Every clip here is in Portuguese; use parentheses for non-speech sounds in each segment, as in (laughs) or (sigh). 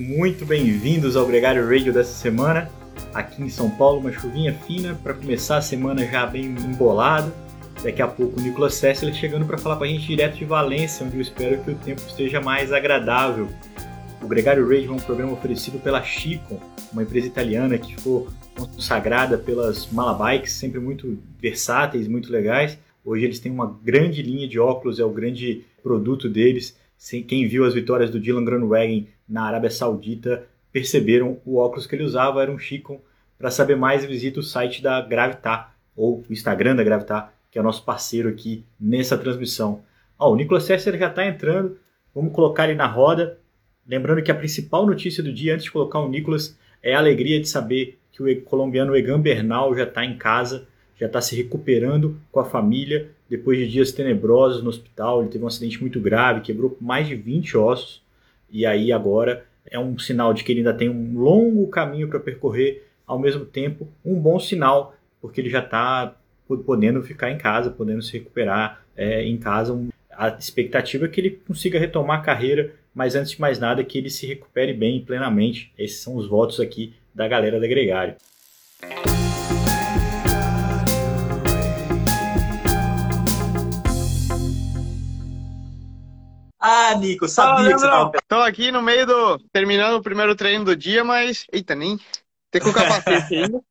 Muito bem-vindos ao Gregário Radio dessa semana. Aqui em São Paulo, uma chuvinha fina para começar a semana já bem embolado. Daqui a pouco o Nicolas Sessler chegando para falar com a gente direto de Valência, onde eu espero que o tempo esteja mais agradável. O Gregário Radio é um programa oferecido pela Chicon, uma empresa italiana que ficou consagrada pelas Malabikes, sempre muito versáteis, muito legais. Hoje eles têm uma grande linha de óculos, é o grande produto deles. Quem viu as vitórias do Dylan Groenewegen na Arábia Saudita perceberam o óculos que ele usava era um Chicon. Para saber mais, visita o site da Gravitar ou o Instagram da Gravitar, que é nosso parceiro aqui nessa transmissão. Ó, o Nicolas Sesser já está entrando, vamos colocar ele na roda. Lembrando que a principal notícia do dia, antes de colocar o Nicolas, é a alegria de saber que o colombiano Egan Bernal já está em casa, já está se recuperando com a família depois de dias tenebrosos no hospital. Ele teve um acidente muito grave, quebrou mais de 20 ossos e aí agora é um sinal de que ele ainda tem um longo caminho para percorrer, ao mesmo tempo um bom sinal, porque ele já está podendo ficar em casa, podendo se recuperar é, em casa. A expectativa é que ele consiga retomar a carreira, mas antes de mais nada que ele se recupere bem plenamente. Esses são os votos aqui da galera da Gregário. Ah, Nico, sabia ah, que você tava... Tô aqui no meio do... Terminando o primeiro treino do dia, mas... Eita, nem... Tem com capacete ainda.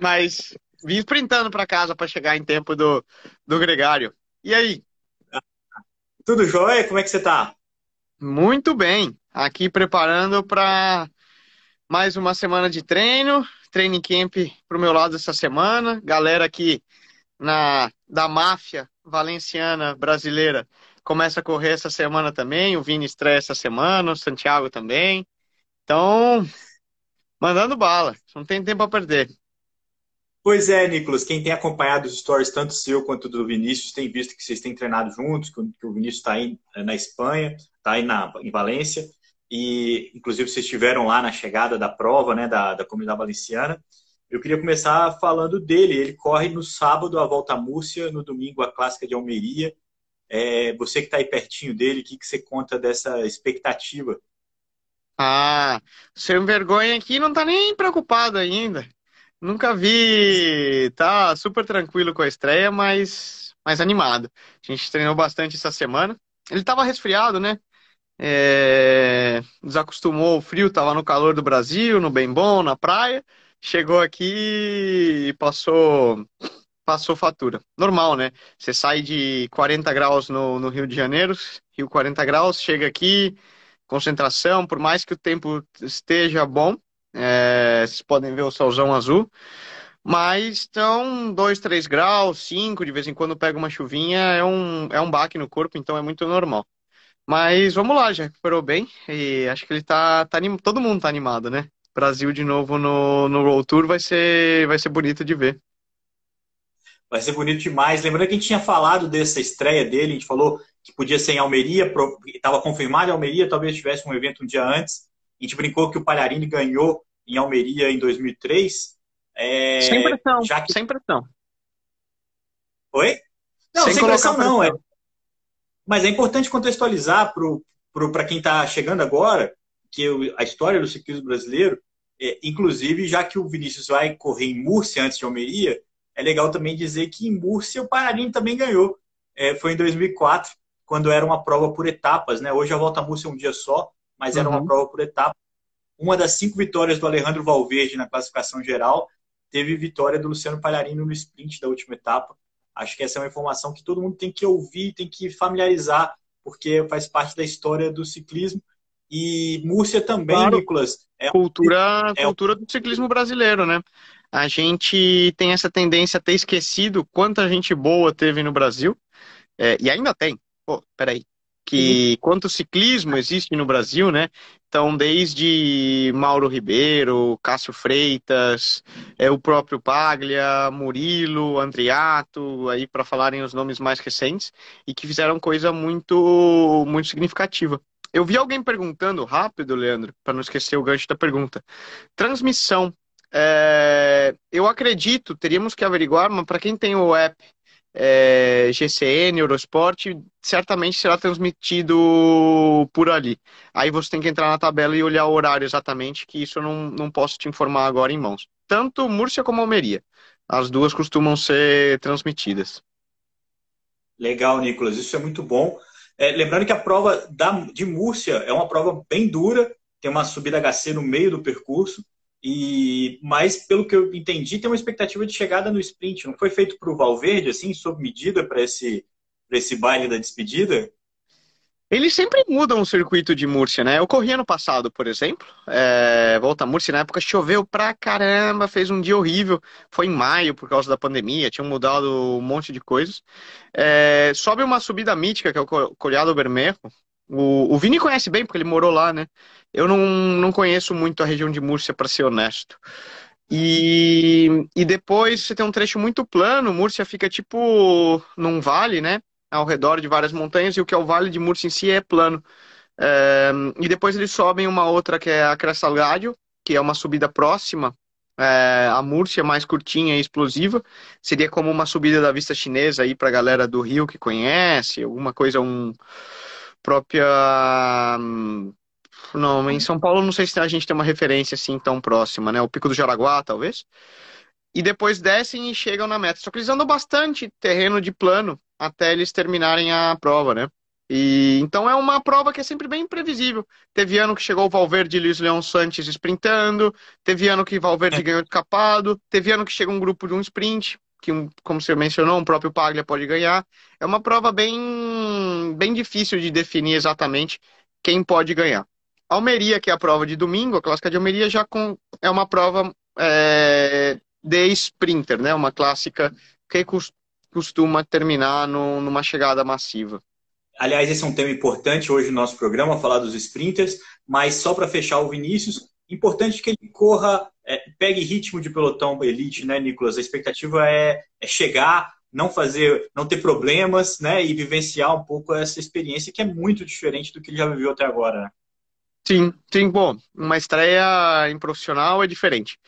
Mas vim sprintando para casa para chegar em tempo do, do Gregário. E aí? Tudo jóia? Como é que você tá? Muito bem. Aqui preparando para mais uma semana de treino. Training camp pro meu lado essa semana. Galera aqui na da máfia valenciana brasileira começa a correr essa semana também, o Vini estreia essa semana, o Santiago também. Então, mandando bala, não tem tempo a perder. Pois é, Nicolas, quem tem acompanhado os stories, tanto seu quanto do Vinícius, tem visto que vocês têm treinado juntos, que o Vinícius está aí eh, na Espanha, está aí na, em Valência, e inclusive vocês estiveram lá na chegada da prova, né, da, da comunidade valenciana. Eu queria começar falando dele. Ele corre no sábado a Volta à Múrcia, no domingo a Clássica de Almeria. É, você que está aí pertinho dele, o que, que você conta dessa expectativa? Ah, sem vergonha aqui não tá nem preocupado ainda. Nunca vi, tá super tranquilo com a estreia, mas mais animado. A gente treinou bastante essa semana. Ele estava resfriado, né? É... Desacostumou o frio, tava no calor do Brasil, no bem bom, na praia. Chegou aqui e passou passou fatura. Normal, né? Você sai de 40 graus no, no Rio de Janeiro, Rio 40 graus, chega aqui, concentração, por mais que o tempo esteja bom, é, vocês podem ver o solzão azul, mas estão 2, 3 graus, 5, de vez em quando pega uma chuvinha, é um, é um baque no corpo, então é muito normal. Mas vamos lá, já recuperou bem e acho que ele tá, tá todo mundo tá animado, né? Brasil de novo no, no World Tour vai ser, vai ser bonito de ver. Vai ser bonito demais. Lembrando que a gente tinha falado dessa estreia dele, a gente falou que podia ser em Almeria, estava confirmado em Almeria, talvez tivesse um evento um dia antes. A gente brincou que o Palharini ganhou em Almeria em 2003. É, sem pressão, que... sem pressão. Oi? Não, sem, sem pressão, pressão não. É... Mas é importante contextualizar para quem está chegando agora que a história do ciclismo brasileiro, é, inclusive já que o Vinícius vai correr em Múrcia antes de Almeria, é legal também dizer que em Múrcia o Pararim também ganhou. É, foi em 2004, quando era uma prova por etapas. Né? Hoje a volta a Múrcia é um dia só, mas era uhum. uma prova por etapas. Uma das cinco vitórias do Alejandro Valverde na classificação geral teve vitória do Luciano Palharini no sprint da última etapa. Acho que essa é uma informação que todo mundo tem que ouvir, tem que familiarizar, porque faz parte da história do ciclismo. E Múrcia também, claro. Nicolas. É cultura, é cultura do ciclismo brasileiro, né? A gente tem essa tendência a ter esquecido quanta gente boa teve no Brasil, é, e ainda tem. Pô, peraí. Que uhum. quanto ciclismo existe no Brasil, né? Então, desde Mauro Ribeiro, Cássio Freitas, é, o próprio Paglia, Murilo, Andriato, aí para falarem os nomes mais recentes, e que fizeram coisa muito, muito significativa. Eu vi alguém perguntando rápido, Leandro, para não esquecer o gancho da pergunta. Transmissão é, eu acredito, teríamos que averiguar, mas para quem tem o app é, GCN, Eurosport, certamente será transmitido por ali. Aí você tem que entrar na tabela e olhar o horário exatamente, que isso eu não, não posso te informar agora em mãos. Tanto Múrcia como Almeria. As duas costumam ser transmitidas. Legal, Nicolas, isso é muito bom. É, lembrando que a prova da, de Múrcia é uma prova bem dura, tem uma subida HC no meio do percurso, e mas pelo que eu entendi, tem uma expectativa de chegada no sprint. Não foi feito para o Valverde, assim, sob medida para esse, esse baile da despedida? Eles sempre mudam o circuito de Múrcia, né? Eu corri ano passado, por exemplo, é, volta a Múrcia, na época choveu pra caramba, fez um dia horrível, foi em maio por causa da pandemia, tinham mudado um monte de coisas. É, sobe uma subida mítica, que é o Colhado Bermejo, o, o Vini conhece bem, porque ele morou lá, né? Eu não, não conheço muito a região de Múrcia, para ser honesto. E, e depois você tem um trecho muito plano, Múrcia fica tipo num vale, né? ao redor de várias montanhas, e o que é o Vale de Murcia em si é plano. É, e depois eles sobem uma outra que é a Cresta Algádio, que é uma subida próxima é, a Múrcia, mais curtinha e explosiva. Seria como uma subida da vista chinesa aí para a galera do Rio que conhece, alguma coisa, um própria. Não, em São Paulo não sei se a gente tem uma referência assim tão próxima, né? O Pico do Jaraguá, talvez. E depois descem e chegam na meta. Só que eles andam bastante terreno de plano até eles terminarem a prova, né? E então é uma prova que é sempre bem imprevisível. Teve ano que chegou o Valverde e Luiz Leão Santos sprintando, teve ano que Valverde é. ganhou de capado, teve ano que chega um grupo de um sprint, que como você mencionou, o próprio Paglia pode ganhar. É uma prova bem bem difícil de definir exatamente quem pode ganhar. Almeria, que é a prova de domingo, a clássica de Almeria já com, é uma prova é, de sprinter, né? Uma clássica que costuma terminar no, numa chegada massiva. Aliás, esse é um tema importante hoje no nosso programa, falar dos sprinters, mas só para fechar o Vinícius, importante que ele corra, pegue ritmo de pelotão elite, né, Nicolas? A expectativa é, é, chegar, não fazer, não ter problemas, né, e vivenciar um pouco essa experiência que é muito diferente do que ele já viveu até agora. Né? Sim, sim, bom, uma estreia em profissional é diferente.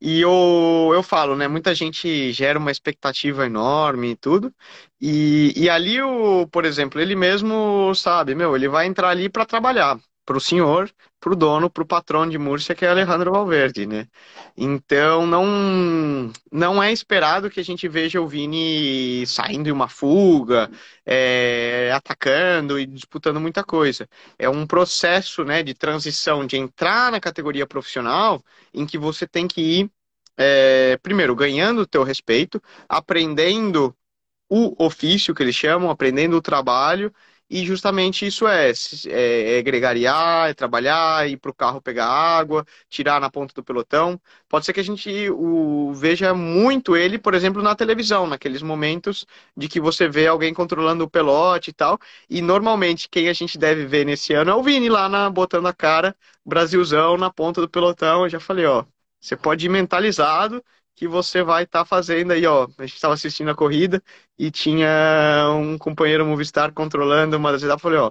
E eu, eu falo, né? Muita gente gera uma expectativa enorme e tudo. E, e ali, o, por exemplo, ele mesmo sabe, meu, ele vai entrar ali para trabalhar para o senhor, para o dono, para o patrão de Múrcia, que é Alejandro Valverde, né? Então não não é esperado que a gente veja o Vini saindo em uma fuga, é, atacando e disputando muita coisa. É um processo, né, de transição de entrar na categoria profissional em que você tem que ir é, primeiro ganhando o teu respeito, aprendendo o ofício que eles chamam, aprendendo o trabalho e justamente isso é, é, é gregariar, é trabalhar, ir para o carro pegar água, tirar na ponta do pelotão. Pode ser que a gente o, veja muito ele, por exemplo, na televisão, naqueles momentos de que você vê alguém controlando o pelote e tal. E normalmente quem a gente deve ver nesse ano é o Vini lá na, botando a cara, Brasilzão na ponta do pelotão. Eu já falei, ó, você pode ir mentalizado que você vai estar tá fazendo aí, ó. A gente estava assistindo a corrida e tinha um companheiro Movistar controlando uma das etapas. Falei, ó,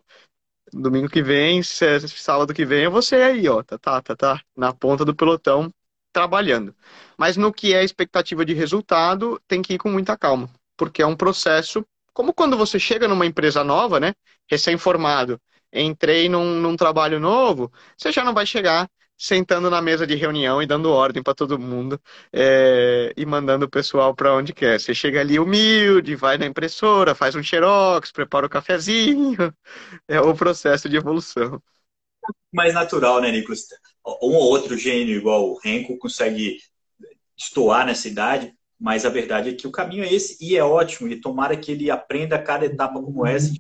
domingo que vem, sábado que vem é você aí, ó. Tá, tá, tá, tá, na ponta do pelotão trabalhando. Mas no que é expectativa de resultado, tem que ir com muita calma, porque é um processo, como quando você chega numa empresa nova, né? Recém-formado, entrei num, num trabalho novo, você já não vai chegar sentando na mesa de reunião e dando ordem para todo mundo é, e mandando o pessoal para onde quer. Você chega ali humilde, vai na impressora, faz um xerox, prepara o cafezinho. (laughs) É o processo de evolução. Mais natural, né, Nicolas? Um ou outro gênio igual o Renko consegue estoar nessa idade, mas a verdade é que o caminho é esse e é ótimo. E tomara que ele aprenda cada etapa como essa de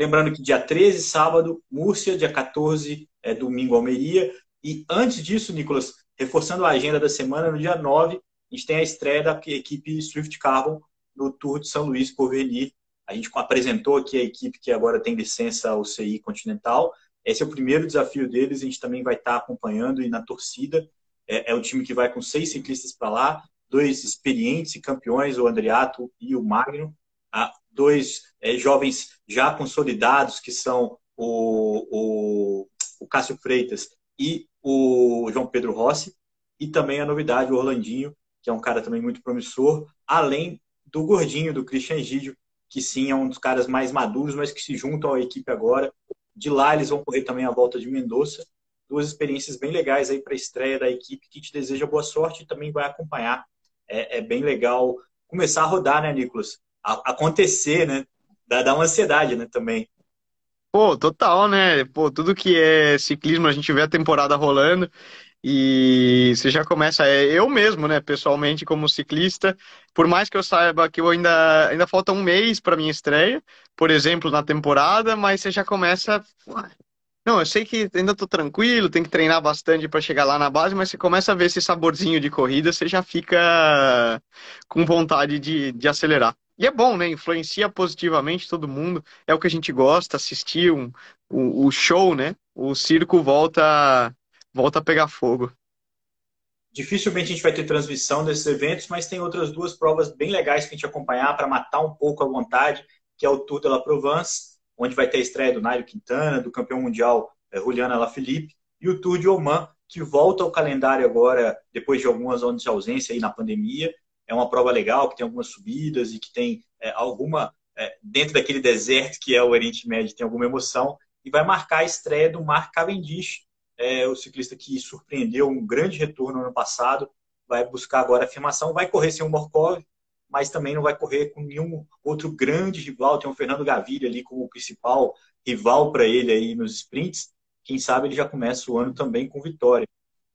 Lembrando que dia 13, sábado, Múrcia, dia 14, é, domingo, Almeria. E antes disso, Nicolas, reforçando a agenda da semana, no dia 9, a gente tem a estreia da equipe Swift Carbon no Tour de São Luís Porvenir. A gente apresentou aqui a equipe que agora tem licença UCI Continental. Esse é o primeiro desafio deles, a gente também vai estar acompanhando e na torcida. É, é um time que vai com seis ciclistas para lá, dois experientes e campeões, o Andriato e o Magno. Ah, dois é, jovens já consolidados, que são o, o, o Cássio Freitas e o João Pedro Rossi, e também a novidade, o Orlandinho, que é um cara também muito promissor, além do Gordinho, do Christian Gidio, que sim é um dos caras mais maduros, mas que se juntam à equipe agora. De lá eles vão correr também a volta de Mendoza. Duas experiências bem legais aí para a estreia da equipe, que te deseja boa sorte e também vai acompanhar. É, é bem legal começar a rodar, né, Nicolas? Acontecer, né? Dá, dá uma ansiedade, né, também. Pô, total, né? Pô, tudo que é ciclismo, a gente vê a temporada rolando e você já começa. É, eu mesmo, né, pessoalmente, como ciclista, por mais que eu saiba que eu ainda, ainda falta um mês para minha estreia, por exemplo, na temporada, mas você já começa. Não, eu sei que ainda tô tranquilo, tem que treinar bastante para chegar lá na base, mas você começa a ver esse saborzinho de corrida, você já fica com vontade de, de acelerar. E é bom, né? Influencia positivamente todo mundo. É o que a gente gosta, assistir um, o, o show, né? O circo volta, volta a pegar fogo. Dificilmente a gente vai ter transmissão desses eventos, mas tem outras duas provas bem legais para a gente acompanhar, para matar um pouco a vontade, que é o Tour de la Provence, onde vai ter a estreia do Nairo Quintana, do campeão mundial é, Juliana Lafilippe, e o Tour de Oman, que volta ao calendário agora, depois de algumas anos de ausência aí na pandemia, é uma prova legal, que tem algumas subidas e que tem é, alguma, é, dentro daquele deserto que é o Oriente Médio, tem alguma emoção, e vai marcar a estreia do Mark Cavendish, é, o ciclista que surpreendeu um grande retorno no ano passado, vai buscar agora a afirmação, vai correr sem o Morkov, mas também não vai correr com nenhum outro grande rival, tem o Fernando Gaviria ali como principal rival para ele aí nos sprints, quem sabe ele já começa o ano também com vitória.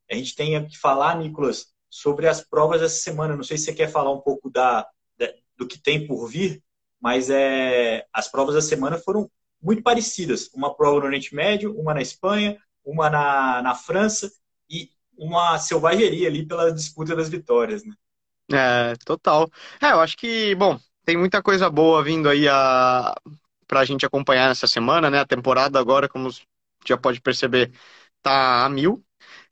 A gente tem que falar, Nicolas, sobre as provas dessa semana. Não sei se você quer falar um pouco da, da do que tem por vir, mas é, as provas da semana foram muito parecidas. Uma prova no Oriente Médio, uma na Espanha, uma na, na França e uma selvageria ali pela disputa das vitórias, né? É, total. É, eu acho que, bom, tem muita coisa boa vindo aí a... pra gente acompanhar nessa semana, né? A temporada agora, como já pode perceber, tá a mil.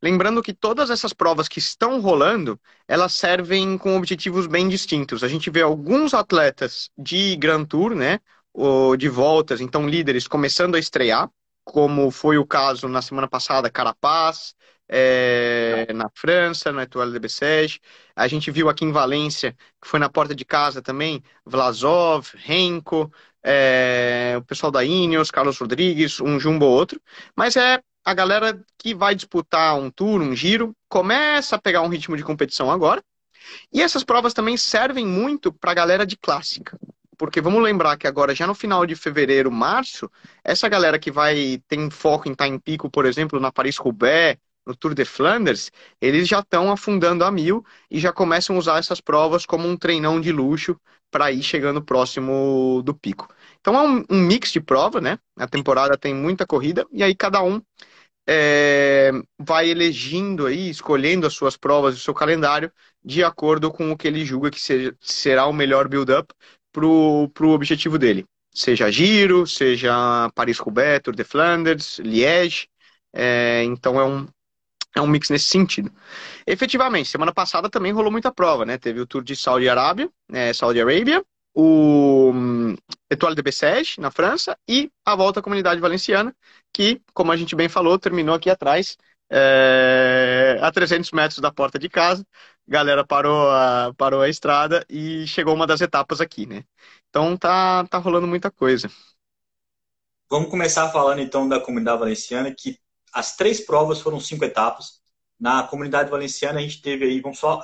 Lembrando que todas essas provas que estão rolando, elas servem com objetivos bem distintos. A gente vê alguns atletas de Grand Tour, né, ou de voltas, então líderes começando a estrear, como foi o caso na semana passada, Carapaz, é, na França, no Etoile de Bessèges. A gente viu aqui em Valência, que foi na porta de casa também, Vlasov, Renko, é, o pessoal da Ineos, Carlos Rodrigues, um jumbo ou outro. Mas é a galera que vai disputar um tour, um giro, começa a pegar um ritmo de competição agora. E essas provas também servem muito para a galera de clássica. Porque vamos lembrar que agora, já no final de fevereiro, março, essa galera que vai tem foco em estar em pico, por exemplo, na Paris-Roubaix, no Tour de Flanders, eles já estão afundando a mil e já começam a usar essas provas como um treinão de luxo para ir chegando próximo do pico. Então é um, um, mix de prova, né? A temporada tem muita corrida e aí cada um é, vai elegindo aí, escolhendo as suas provas, o seu calendário, de acordo com o que ele julga que seja, será o melhor build-up para o objetivo dele. Seja Giro, seja Paris-Roubaix, Tour de Flanders, Liège. É, então é um, é um mix nesse sentido. Efetivamente, semana passada também rolou muita prova, né? Teve o Tour de Saudi Arábia, é, Saudi Arábia, o hum, Etoile de Bessèges, na França, e a Volta à Comunidade Valenciana, que, como a gente bem falou, terminou aqui atrás, é, a 300 metros da porta de casa. A galera parou a, parou a estrada e chegou uma das etapas aqui, né? Então tá, tá rolando muita coisa. Vamos começar falando então da Comunidade Valenciana, que as três provas foram cinco etapas. Na Comunidade Valenciana a gente teve aí, vamos só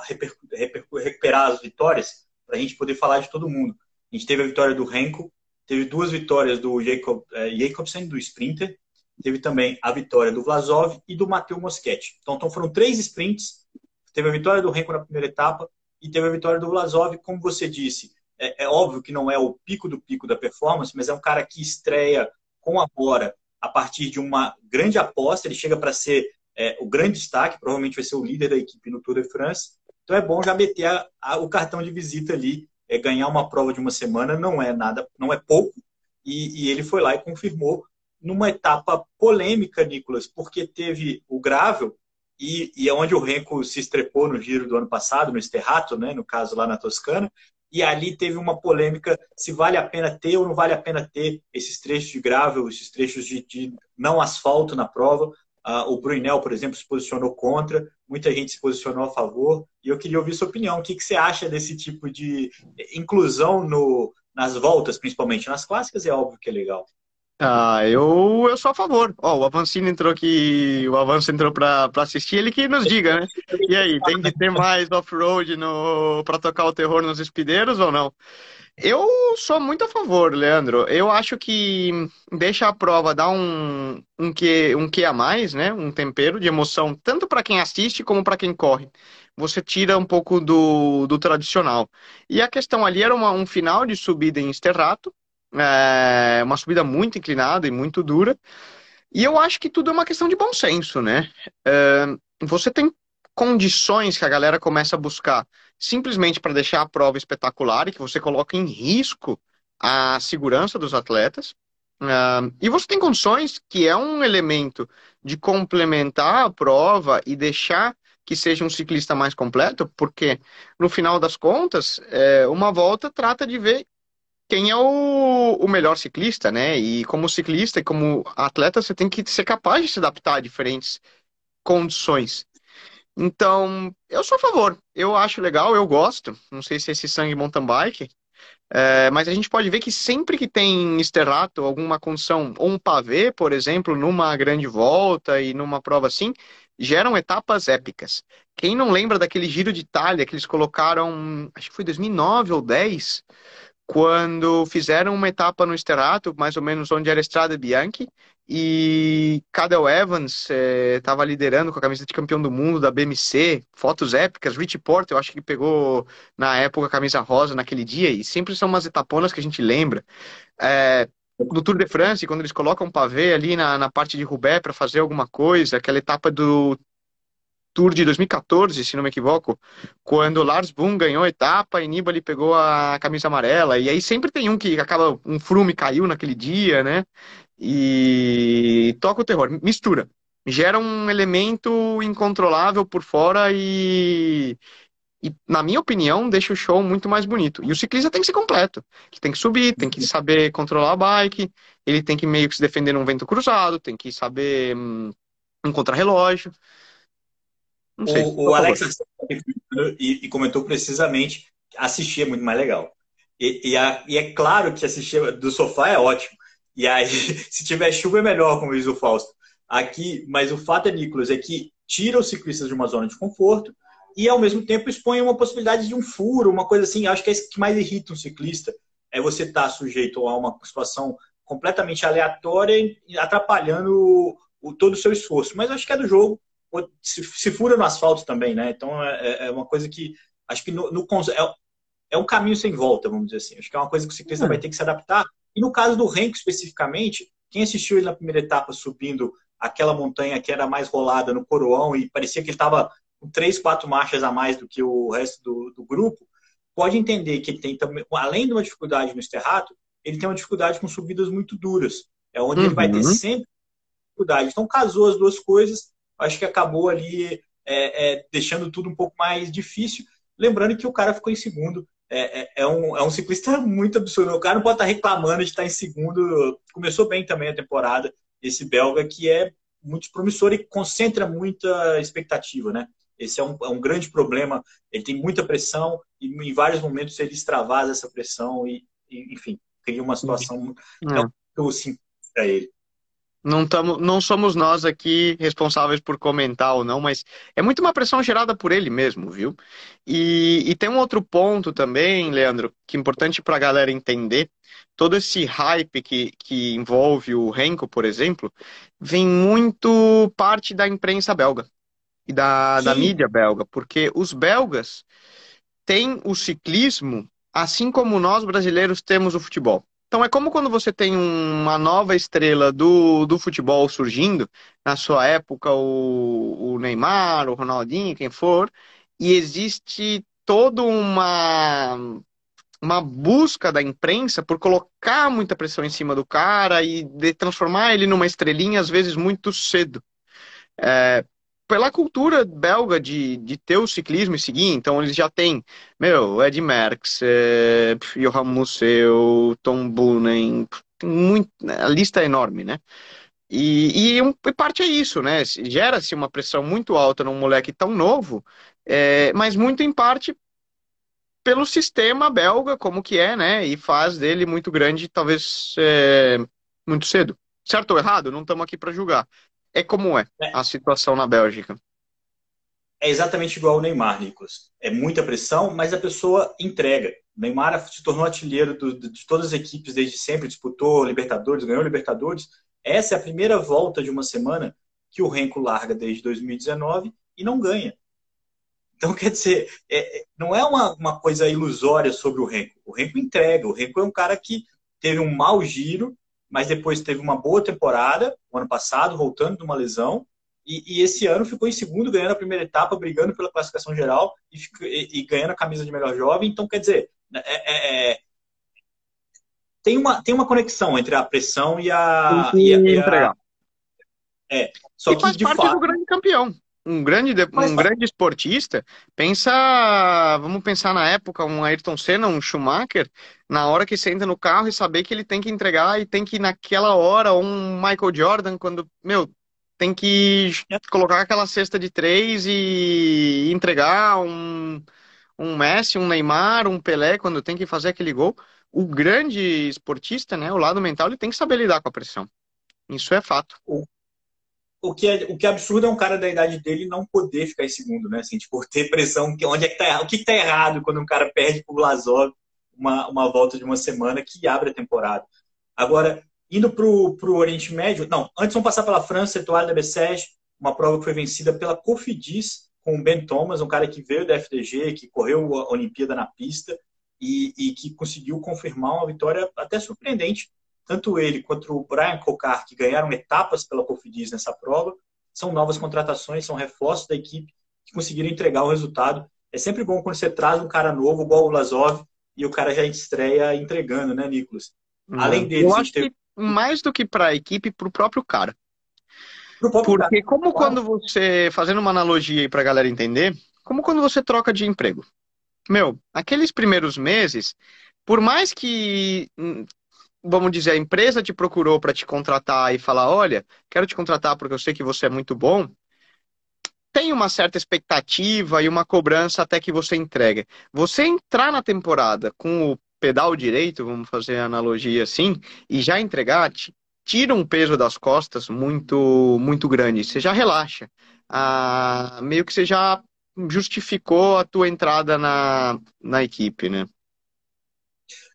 recuperar as vitórias, para a gente poder falar de todo mundo. A gente teve a vitória do Renko, teve duas vitórias do Jacob, eh, Jacobsen, do Sprinter, teve também a vitória do Vlasov e do Matheus Moschetti. Então, então, foram três sprints, teve a vitória do Renko na primeira etapa e teve a vitória do Vlasov, como você disse, é, é, óbvio que não é o pico do pico da performance, mas é um cara que estreia com a Bora a partir de uma grande aposta, ele chega para ser é, o grande destaque, provavelmente vai ser o líder da equipe no Tour de France, então é bom já meter a, a, o cartão de visita ali. É, ganhar uma prova de uma semana não é nada, não é pouco. E, e ele foi lá e confirmou numa etapa polêmica, Nicolas, porque teve o Gravel e, e é onde o Renko se estrepou no giro do ano passado, no Esterrato, né, no caso lá na Toscana, e ali teve uma polêmica se vale a pena ter ou não vale a pena ter esses trechos de gravel, esses trechos de, de não asfalto na prova, Uh, o Brunel, por exemplo, se posicionou contra, muita gente se posicionou a favor, e eu queria ouvir sua opinião. O que, que você acha desse tipo de inclusão no, nas voltas, principalmente nas clássicas? É óbvio que é legal. Ah, eu, eu sou a favor. Ó, o Avancino entrou aqui, o Avanço entrou para assistir, ele que nos diga, né? E aí, tem que ter mais off-road para tocar o terror nos espideiros ou não? Eu sou muito a favor, Leandro. Eu acho que deixa a prova dar um, um, que, um que a mais, né? Um tempero de emoção, tanto para quem assiste como para quem corre. Você tira um pouco do, do tradicional. E a questão ali era uma, um final de subida em Esterrato, é uma subida muito inclinada e muito dura. E eu acho que tudo é uma questão de bom senso, né? É, você tem condições que a galera começa a buscar simplesmente para deixar a prova espetacular e que você coloca em risco a segurança dos atletas. Uh, e você tem condições que é um elemento de complementar a prova e deixar que seja um ciclista mais completo, porque no final das contas, é, uma volta trata de ver quem é o, o melhor ciclista, né? E como ciclista e como atleta, você tem que ser capaz de se adaptar a diferentes condições. Então, eu sou a favor. Eu acho legal, eu gosto. Não sei se é esse sangue mountain bike, é, mas a gente pode ver que sempre que tem esterrato, alguma condição, ou um pavê, por exemplo, numa grande volta e numa prova assim, geram etapas épicas. Quem não lembra daquele Giro de Itália que eles colocaram, acho que foi 2009 ou 10, quando fizeram uma etapa no Esterato, mais ou menos onde era Estrada Bianchi, e Cadel Evans estava eh, liderando com a camisa de campeão do mundo da BMC, fotos épicas, Rich Porter, eu acho que pegou na época a camisa rosa naquele dia, e sempre são umas etaponas que a gente lembra. É, no Tour de France, quando eles colocam um pavê ali na, na parte de Roubaix para fazer alguma coisa, aquela etapa do Tour de 2014, se não me equivoco, quando Lars Boom ganhou a etapa e Nibali pegou a camisa amarela. E aí sempre tem um que acaba, um frume caiu naquele dia, né? E toca o terror, mistura. Gera um elemento incontrolável por fora e, e, na minha opinião, deixa o show muito mais bonito. E o ciclista tem que ser completo. Ele tem que subir, tem que saber controlar a bike, ele tem que meio que se defender num vento cruzado, tem que saber hum, um contrarrelógio. Não sei, o, o Alex e, e, comentou precisamente assistir é muito mais legal. E, e, a, e, é claro que assistir do sofá é ótimo. E aí, (laughs) se tiver chuva é melhor, como diz o Fausto. Aqui, mas o fato é, Nicolas, é que tira os ciclistas de uma zona de conforto e ao mesmo tempo expõe uma possibilidade de um furo, uma coisa assim. Acho que é isso que mais irrita um ciclista é você estar tá sujeito a uma situação completamente aleatória e atrapalhando o, o, todo o seu esforço. Mas acho que é do jogo se, se fura no asfalto também, né? Então é, é, é uma coisa que acho que no, no é, é, um caminho sem volta, vamos dizer assim. Acho que é uma coisa que o ciclista vai ter que se adaptar. E no caso do Renko especificamente, quem assistiu ele na primeira etapa subindo aquela montanha que era mais rolada no Coroão e parecia que ele estava com três, quatro marchas a mais do que o resto do, do grupo, pode entender que ele tem também, além de uma dificuldade no esterrato, ele tem uma dificuldade com subidas muito duras. É onde uhum. ele vai ter uhum. sempre dificuldade. Então casou as duas coisas acho que acabou ali é, é, deixando tudo um pouco mais difícil. Lembrando que o cara ficou em segundo. É, é, é um, é um ciclista (laughs) muito absurdo. O cara não pode estar reclamando de estar em segundo. Começou bem também a temporada, esse belga, que é muito promissor e concentra muita expectativa, né? Esse é um, é um grande problema. Ele tem muita pressão e em vários momentos ele extravasa essa pressão e, e enfim, cria uma situação muito, muito simples para ele. Não, tamo, não somos nós aqui responsáveis por comentar ou não, mas é muito uma pressão gerada por ele mesmo, viu? E, e tem um outro ponto também, Leandro, que é importante para a galera entender. Todo esse hype que, que envolve o Renko, por exemplo, vem muito parte da imprensa belga e da, da mídia belga, porque os belgas têm o ciclismo assim como nós brasileiros temos o futebol. Então é como quando você tem uma nova estrela do, do futebol surgindo, na sua época o, o Neymar, o Ronaldinho, quem for, e existe toda uma uma busca da imprensa por colocar muita pressão em cima do cara e de transformar ele numa estrelinha, às vezes muito cedo. É, pela cultura belga de, de ter o ciclismo e seguir, então eles já têm, meu, Ed Merckx, é, Johan Mussel, Tom Boonen, muito, a lista é enorme, né? E, e, e parte é isso, né? Gera-se uma pressão muito alta num moleque tão novo, é, mas muito em parte pelo sistema belga, como que é, né? E faz dele muito grande, talvez é, muito cedo. Certo ou errado? Não estamos aqui para julgar. É como é, é a situação na Bélgica. É exatamente igual ao Neymar, Nicolas. É muita pressão, mas a pessoa entrega. O Neymar se tornou artilheiro do, de todas as equipes desde sempre, disputou Libertadores, ganhou Libertadores. Essa é a primeira volta de uma semana que o Renko larga desde 2019 e não ganha. Então, (laughs) quer dizer, é, não é uma, uma coisa ilusória sobre o Renko. O Renko entrega. O Renko é um cara que teve um mau giro, mas depois teve uma boa temporada, o ano passado, voltando de uma lesão. E, e esse ano ficou em segundo, ganhando a primeira etapa, brigando pela classificação geral e, e, e ganhando a camisa de melhor jovem. Então, quer dizer, é, é, é, tem, uma, tem uma conexão entre a pressão e a. E, e a, é, só e que faz de parte fato, do grande campeão um grande, um grande esportista, pensa, vamos pensar na época, um Ayrton Senna, um Schumacher, na hora que você entra no carro e saber que ele tem que entregar e tem que naquela hora, um Michael Jordan, quando, meu, tem que colocar aquela cesta de três e entregar um, um Messi, um Neymar, um Pelé, quando tem que fazer aquele gol. O grande esportista, né, o lado mental, ele tem que saber lidar com a pressão. Isso é fato o que, é, o que é absurdo é um cara da idade dele não poder ficar em segundo, né? Assim, tipo, ter pressão, onde é que tá, o que, está errado quando um cara perde pro Vlasov uma, uma volta de uma semana que abre a temporada. Agora, indo pro, pro Oriente Médio, não, antes vamos passar pela França, Etoile de Bessèges, uma prova que foi vencida pela Cofidis com o Ben Thomas, um cara que veio da FDG, que correu a Olimpíada na pista e, e que conseguiu confirmar uma vitória até surpreendente tanto ele quanto o Brian Cocar, que ganharam etapas pela Cofidis nessa prova, são novas contratações, são reforços da equipe que conseguiram entregar o resultado. É sempre bom quando você traz um cara novo, igual o Lazov, e o cara já estreia entregando, né, Nicolas? Uhum. Além deles, Eu acho que mais do que para a equipe, para o próprio cara. Próprio Porque cara. como quando você, fazendo uma analogia aí para a galera entender, como quando você troca de emprego. Meu, aqueles primeiros meses, por mais que vamos dizer, a empresa te procurou para te contratar e falar, olha, quero te contratar porque eu sei que você é muito bom, tem uma certa expectativa e uma cobrança até que você entregue. Você entrar na temporada com o pedal direito, vamos fazer a analogia assim, e já entregar, tira um peso das costas muito muito grande. Você já relaxa. Ah, meio que você já justificou a tua entrada na, na equipe, né?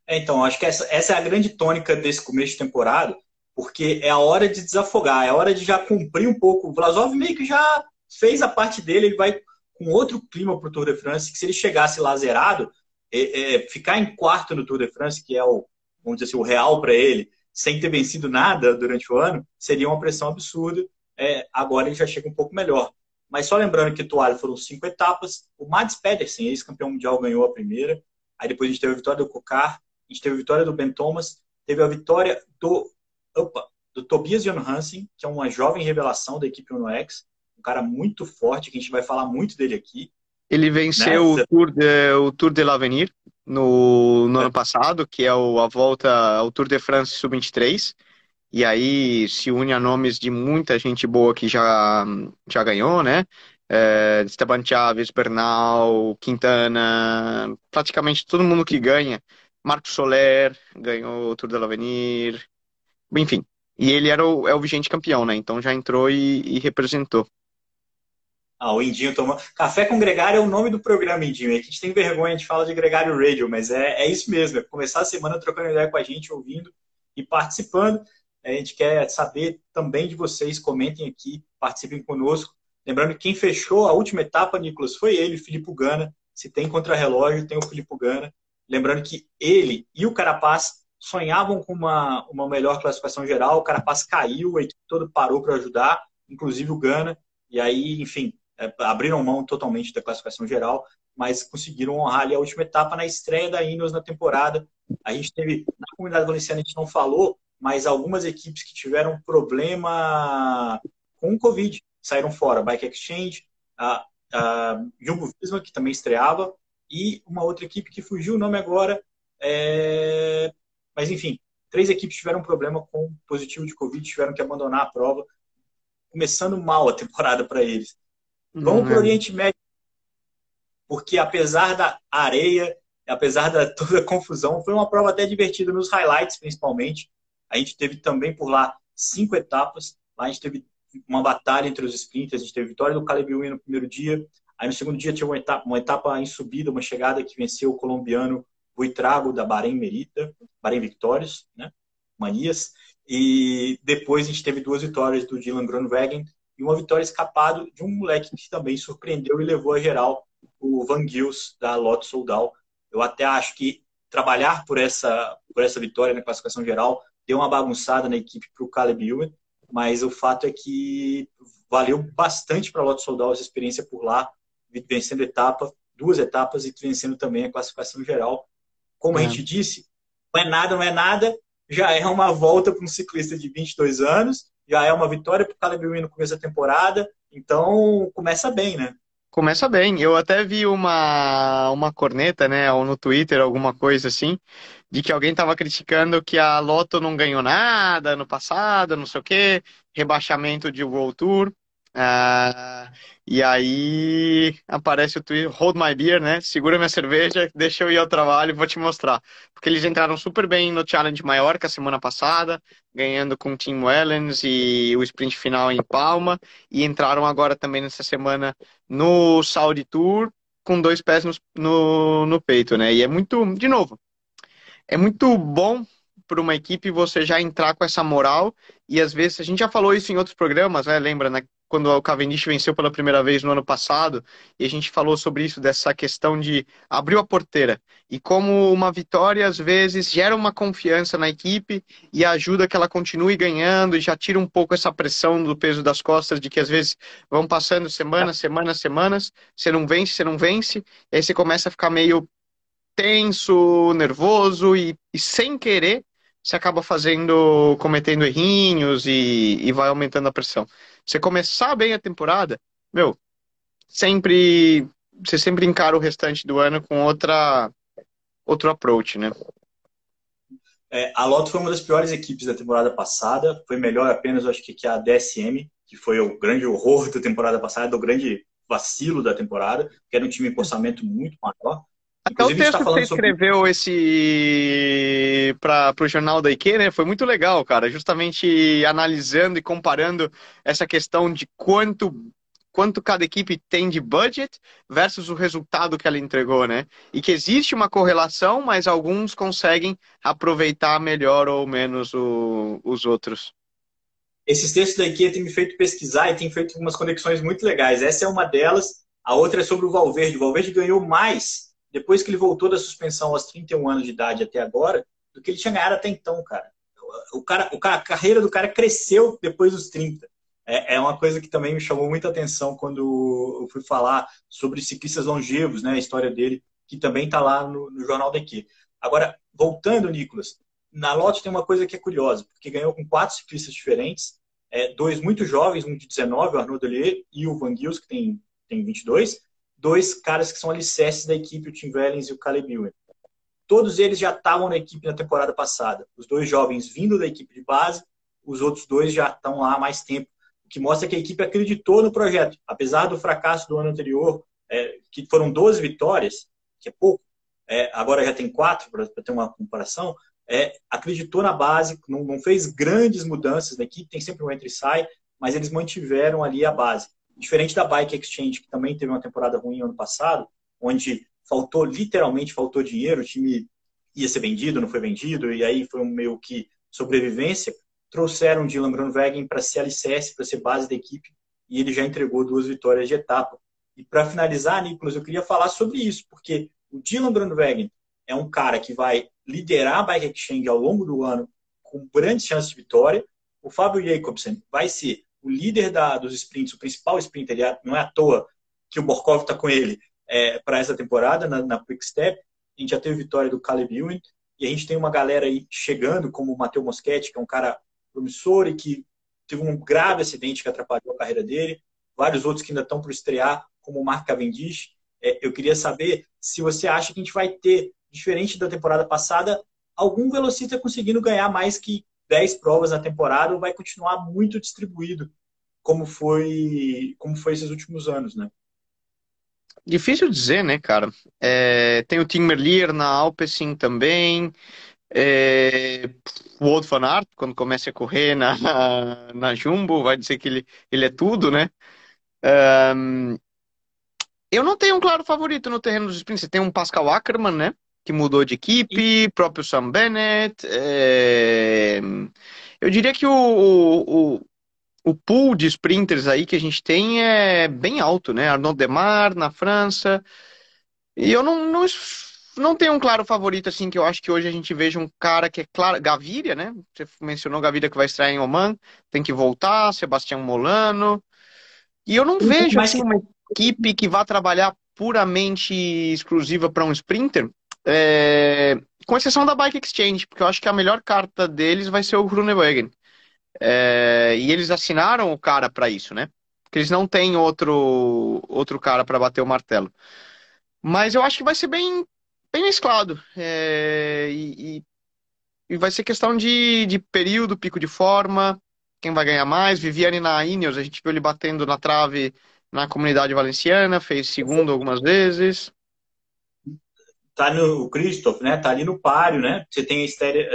É, então, acho que essa, essa é a grande tônica desse começo de temporada, porque é a hora de desafogar, é a hora de já cumprir um pouco. O Vlasov meio que já fez a parte dele, ele vai com outro clima para o Tour de France, que se ele chegasse lá zerado, é, é, ficar em quarto no Tour de France, que é o, vamos dizer assim, o real para ele, sem ter vencido nada durante o ano, seria uma pressão absurda. É, agora ele já chega um pouco melhor. Mas só lembrando que Toalha foram cinco etapas, o Mads Pedersen, ex-campeão mundial, ganhou a primeira, aí depois a gente teve a vitória do Cocar, a gente teve a vitória do Ben Thomas, teve a vitória do, opa, do Tobias Johansen, que é uma jovem revelação da equipe Uno X, um cara muito forte, que a gente vai falar muito dele aqui. Ele venceu né? o, Tour de, o Tour de l'Avenir no, no é. ano passado, que é o, a volta ao Tour de France Sub-23. E aí se une a nomes de muita gente boa que já, já ganhou, né? É, Esteban Chaves, Bernal, Quintana, praticamente todo mundo que ganha Marco Soler ganhou o Tour de l'Avenir. Enfim. E ele era o, é o vigente campeão, né? Então já entrou e, e representou. Ah, o Indinho tomou. Café com Gregário é o nome do programa, Indinho. A gente tem vergonha de falar de Gregário Radio, mas é, é isso mesmo. É começar a semana trocando ideia com a gente, ouvindo e participando. A gente quer saber também de vocês. Comentem aqui, participem conosco. Lembrando que quem fechou a última etapa, Nicolas, foi ele, Filipe Gana. Se tem contra-relógio, tem o Filipe Gana. Lembrando que ele e o Carapaz sonhavam com uma, uma melhor classificação geral. O Carapaz caiu, a equipe toda parou para ajudar, inclusive o Gana. E aí, enfim, é, abriram mão totalmente da classificação geral, mas conseguiram honrar ali a última etapa na estreia da Ineos na temporada. A gente teve, na comunidade valenciana a gente não falou, mas algumas equipes que tiveram problema com o Covid saíram fora. Bike Exchange, a, a Jumbo Visma, que também estreava, e uma outra equipe que fugiu o nome agora. É... Mas, enfim, três equipes tiveram problema com positivo de Covid, tiveram que abandonar a prova, começando mal a temporada para eles. Vamos para o uhum. Oriente Médio, porque apesar da areia, apesar da (laughs) toda a confusão, foi uma prova até divertida nos highlights, principalmente. A gente teve também por lá cinco etapas. Lá a gente teve uma batalha entre os sprinters. A gente teve vitória do Caleb Ewan no primeiro dia. Aí no segundo dia tinha uma etapa, uma etapa em subida, uma chegada que venceu o colombiano Buitrago da Bahrein Merita, Bahrein Victorious, né? Manias. E depois a gente teve duas vitórias do Dylan Groenewegen e uma vitória escapado de um moleque que também surpreendeu e levou a geral, o Van Gils da Lotto Soldal. Eu até acho que trabalhar por essa, por essa vitória na classificação geral deu uma bagunçada na equipe para o Caleb Ewan, mas o fato é que valeu bastante para a Lotto Soldal essa experiência por lá, vencendo etapa, duas etapas e vencendo também a classificação geral. Como é. a gente disse, não é nada, não é nada, já é uma volta para um ciclista de 22 anos, já é uma vitória para o Caleb no começo da temporada, então começa bem, né? Começa bem. Eu até vi uma, uma corneta, né, ou no Twitter, alguma coisa assim, de que alguém estava criticando que a Lotto não ganhou nada no passado, não sei o quê, rebaixamento de World Tour. Uh, e aí aparece o tweet, hold my beer, né? Segura minha cerveja, deixa eu ir ao trabalho e vou te mostrar. Porque eles entraram super bem no Challenge Maiorca semana passada, ganhando com o Tim Wellens e o sprint final em Palma. E entraram agora também nessa semana no Saudi Tour, com dois pés no, no, no peito, né? E é muito, de novo, é muito bom para uma equipe você já entrar com essa moral e às vezes a gente já falou isso em outros programas, né? Lembra, né? Quando o Cavendish venceu pela primeira vez no ano passado, e a gente falou sobre isso, dessa questão de abrir a porteira. E como uma vitória, às vezes, gera uma confiança na equipe e ajuda que ela continue ganhando, e já tira um pouco essa pressão do peso das costas, de que às vezes vão passando semanas, semanas, semanas, você não vence, você não vence, e aí você começa a ficar meio tenso, nervoso, e, e sem querer, você acaba fazendo, cometendo errinhos e, e vai aumentando a pressão. Você começar bem a temporada, meu, sempre você sempre encara o restante do ano com outra outro approach, né? É, a Lotto foi uma das piores equipes da temporada passada, foi melhor apenas, acho que, que a DSM, que foi o grande horror da temporada passada, o grande vacilo da temporada, que era um time com orçamento muito maior. Até o texto tá que você escreveu sobre... esse para o jornal da IQ, né? Foi muito legal, cara. Justamente analisando e comparando essa questão de quanto quanto cada equipe tem de budget versus o resultado que ela entregou, né? E que existe uma correlação, mas alguns conseguem aproveitar melhor ou menos o, os outros. Esses textos da IKEA têm me feito pesquisar e têm feito algumas conexões muito legais. Essa é uma delas. A outra é sobre o Valverde. O Valverde ganhou mais depois que ele voltou da suspensão aos 31 anos de idade até agora, do que ele tinha ganhado até então, cara. O cara, o cara a carreira do cara cresceu depois dos 30. É, é uma coisa que também me chamou muita atenção quando eu fui falar sobre ciclistas longevos, né, a história dele, que também está lá no, no Jornal daqui. Agora, voltando, Nicolas, na Lotte tem uma coisa que é curiosa, porque ganhou com quatro ciclistas diferentes, é, dois muito jovens, um de 19, o Arnaud Delier, e o Van Gils, que tem, tem 22, dois caras que são alicerces da equipe, o Tim Wellens e o Caleb Ewan. Todos eles já estavam na equipe na temporada passada. Os dois jovens vindo da equipe de base, os outros dois já estão lá há mais tempo, o que mostra que a equipe acreditou no projeto. Apesar do fracasso do ano anterior, é, que foram 12 vitórias, que é pouco, é, agora já tem quatro, para ter uma comparação, é, acreditou na base, não, não, fez grandes mudanças na equipe, tem sempre um entre e sai, mas eles mantiveram ali a base. Diferente da Bike Exchange, que também teve uma temporada ruim ano passado, onde faltou, literalmente faltou dinheiro, o time ia ser vendido, não foi vendido, e aí foi um meio que sobrevivência. Trouxeram Dylan Groenewegen para ser alicerce, para ser base da equipe, e ele já entregou duas vitórias de etapa. E para finalizar, Nicolas, eu queria falar sobre isso, porque o Dylan Groenewegen é um cara que vai liderar a Bike Exchange ao longo do ano com grandes chances de vitória. O Fábio Jacobsen vai ser o líder da, dos sprints, o principal sprinter, ele não é à toa que o Borkov está com ele é, para essa temporada na, na Quick Step. A gente já teve vitória do Caleb Ewan e a gente tem uma galera aí chegando, como o Matheus Moschetti, que é um cara promissor e que teve um grave acidente que atrapalhou a carreira dele. Vários outros que ainda estão para estrear, como o Mark Cavendish. É, eu queria saber se você acha que a gente vai ter, diferente da temporada passada, algum velocista conseguindo ganhar mais que 10 provas na temporada ou vai continuar muito distribuído, como foi, como foi esses últimos anos, né? Difícil dizer, né, cara? É, tem o Tim Merlier na Alpecin também. É, o Old Van Aert, quando começa a correr na, na Jumbo, vai dizer que ele, ele é tudo, né? Um, eu não tenho um claro favorito no terreno dos sprints. Tem um Pascal Ackermann, né? Que mudou de equipe, próprio Sam Bennett. É... Eu diria que o, o, o pool de sprinters aí que a gente tem é bem alto, né? Arnaud Demar na França. E eu não, não, não tenho um claro favorito, assim, que eu acho que hoje a gente veja um cara que é claro. Gaviria, né? Você mencionou Gaviria que vai estrear em Oman, tem que voltar, Sebastião Molano. E eu não vejo assim, uma equipe que vá trabalhar puramente exclusiva para um sprinter, é... com exceção da Bike Exchange, porque eu acho que a melhor carta deles vai ser o Groenewegen. É, e eles assinaram o cara para isso, né? Porque eles não têm outro, outro cara para bater o martelo. Mas eu acho que vai ser bem, bem mesclado. É, e, e, vai ser questão de, de período, pico de forma, quem vai ganhar mais. Viviane na Ineos, a gente viu ele batendo na trave na comunidade valenciana, fez segundo algumas vezes. Tá no Christoph, né? Tá ali no páreo, né? Você tem,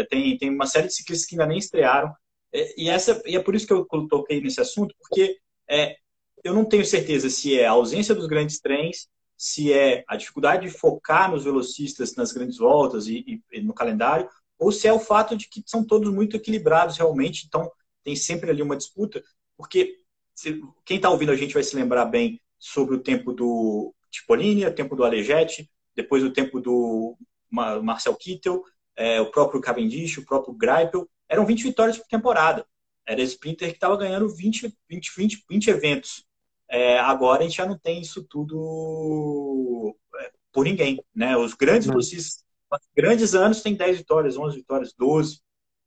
tem, tem uma série de ciclistas que ainda nem estrearam. É, e, essa, e é por isso que eu toquei nesse assunto, porque é, eu não tenho certeza se é a ausência dos grandes trens, se é a dificuldade de focar nos velocistas nas grandes voltas e, e, no calendário, ou se é o fato de que são todos muito equilibrados realmente, então tem sempre ali uma disputa, porque se, quem está ouvindo a gente vai se lembrar bem sobre o tempo do Tipolini, o tempo do Alejete, depois o tempo do Marcel Kittel, é, o próprio Cavendish, o próprio Greipel, eram 20 vitórias por temporada. Era sprinter que estava ganhando 20, 20, 20, 20 eventos. É, agora a gente já não tem isso tudo é, por ninguém. Né? Os grandes uhum. grandes anos têm 10 vitórias, 11 vitórias, 12.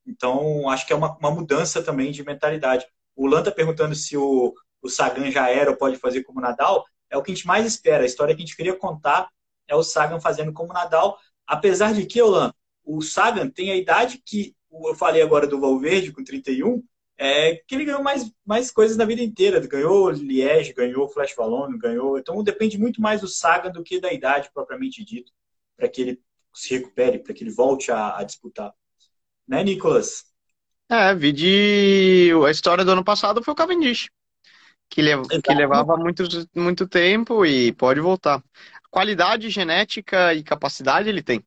Então, acho que é uma, uma mudança também de mentalidade. O Lan está perguntando se o, o Sagan já era ou pode fazer como Nadal. É o que a gente mais espera. A história que a gente queria contar é o Sagan fazendo como Nadal. Apesar de que, Lan, o Sagan tem a idade que eu falei agora do Valverde com 31, é que ele ganhou mais, mais coisas na vida inteira. Ganhou Liège, ganhou Flash Valone, ganhou. Então depende muito mais do Saga do que da idade propriamente dito, para que ele se recupere, para que ele volte a, a, disputar. Né, Nicolas? É, vi de. A história do ano passado foi o Cavendish, que, lev... que levava muito, muito tempo e pode voltar. Qualidade genética e capacidade ele tem.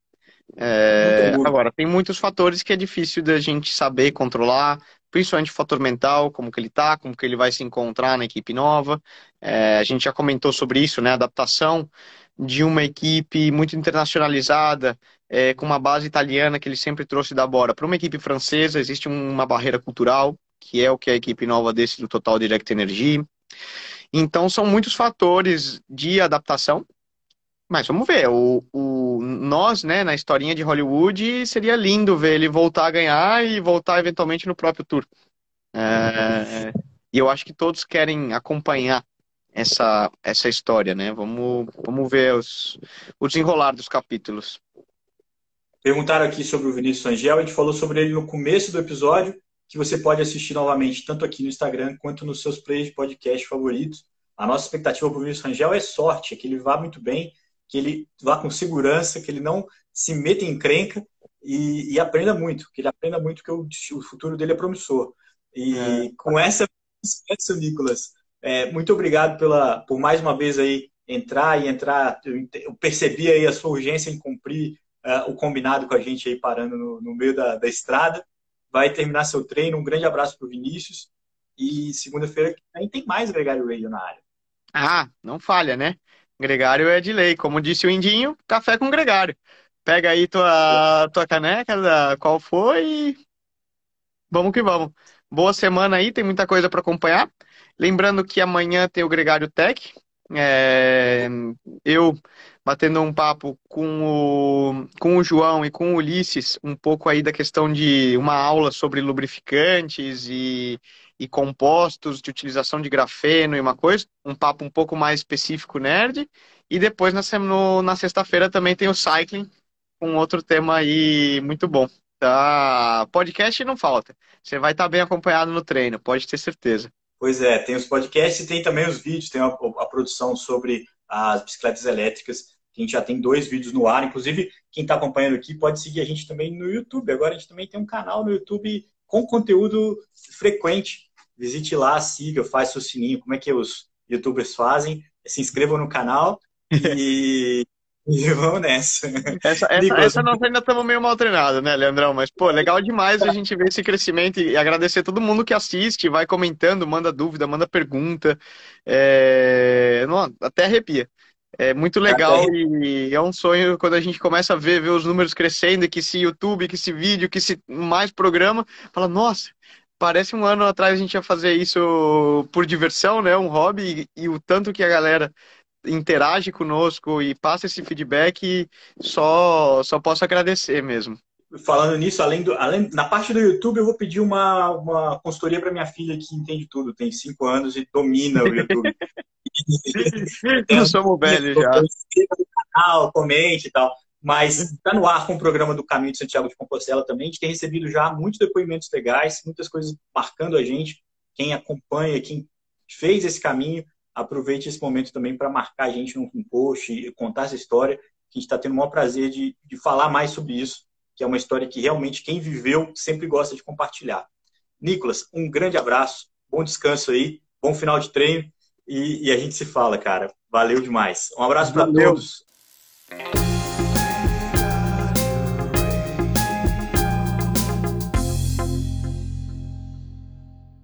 É, agora, tem muitos fatores que é difícil da gente saber controlar, principalmente o fator mental, como que ele tá, como que ele vai se encontrar na equipe nova. É, a gente já comentou sobre isso, né? Adaptação de uma equipe muito internacionalizada, é, com uma base italiana que ele sempre trouxe da Bora, para uma equipe francesa, existe uma barreira cultural, que é o que a equipe nova desse do Total Direct Energy. Então, são muitos fatores de adaptação mas vamos ver, o, o, nós, né, na historinha de Hollywood, seria lindo ver ele voltar a ganhar e voltar eventualmente no próprio tour. É, e eu acho que todos querem acompanhar essa, essa história, né? Vamos, vamos ver os, o desenrolar dos capítulos. Perguntaram aqui sobre o Vinícius Angel, a gente falou sobre ele no começo do episódio, que você pode assistir novamente, tanto aqui no Instagram quanto nos seus players de podcast favoritos. A nossa expectativa para o Vinícius Angel é sorte, é que ele vá muito bem, que ele vá com segurança, que ele não se meta em crenca e, e aprenda muito, que ele aprenda muito, que o, o futuro dele é promissor. E é. com essa experiência, Nicolas, é, muito obrigado pela, por mais uma vez aí entrar e entrar. Eu, eu percebi aí a sua urgência em cumprir uh, o combinado com a gente aí parando no, no meio da, da estrada. Vai terminar seu treino. Um grande abraço para o Vinícius. E segunda-feira aí tem mais Gregário Radio na área. Ah, não falha, né? Gregário é de lei. Como disse o Indinho, café com Gregário. Pega aí tua, tua caneca, qual foi e vamos que vamos. Boa semana aí, tem muita coisa para acompanhar. Lembrando que amanhã tem o Gregário Tech. É, eu batendo um papo com o, com o João e com o Ulisses, um pouco aí da questão de uma aula sobre lubrificantes e e compostos de utilização de grafeno e uma coisa, um papo um pouco mais específico nerd. E depois na, no, na sexta-feira também tem o cycling com outro tema aí muito bom. Tá? Podcast não falta. Você vai estar bem acompanhado no treino, pode ter certeza. Pois é, tem os podcasts e tem também os vídeos, tem a, a produção sobre as bicicletas elétricas. A gente já tem dois vídeos no ar. Inclusive, quem está acompanhando aqui pode seguir a gente também no YouTube. Agora a gente também tem um canal no YouTube com conteúdo frequente. Visite lá, siga, faça o sininho, como é que os youtubers fazem. Se inscrevam no canal (laughs) e E vamos nessa. Essa, essa, essa nós ainda estamos meio mal treinados, né, Leandrão? Mas, pô, legal demais a gente ver esse crescimento e agradecer todo mundo que assiste, vai comentando, manda dúvida, manda pergunta. É... Não, até arrepia. É muito legal e é um sonho quando a gente começa a ver, ver os números crescendo, que se YouTube, que se vídeo, que se mais programa, fala, nossa, parece um ano atrás a gente ia fazer isso por diversão, né? Um hobby, e, e o tanto que a galera interage conosco e passa esse feedback, só, só posso agradecer mesmo. Falando nisso, além do, além, na parte do YouTube, eu vou pedir uma, uma consultoria para minha filha que entende tudo, tem cinco anos e domina o YouTube. (laughs) Não somos velhos já. (laughs) no canal, comente e tal. Mas está no ar com o programa do Caminho de Santiago de Compostela também. A gente tem recebido já muitos depoimentos legais, muitas coisas marcando a gente. Quem acompanha, quem fez esse caminho, aproveite esse momento também para marcar a gente num post e contar essa história. A gente está tendo o maior prazer de, de falar mais sobre isso, que é uma história que realmente quem viveu sempre gosta de compartilhar. Nicolas, um grande abraço, bom descanso aí, bom final de treino e, e a gente se fala, cara. Valeu demais. Um abraço para todos.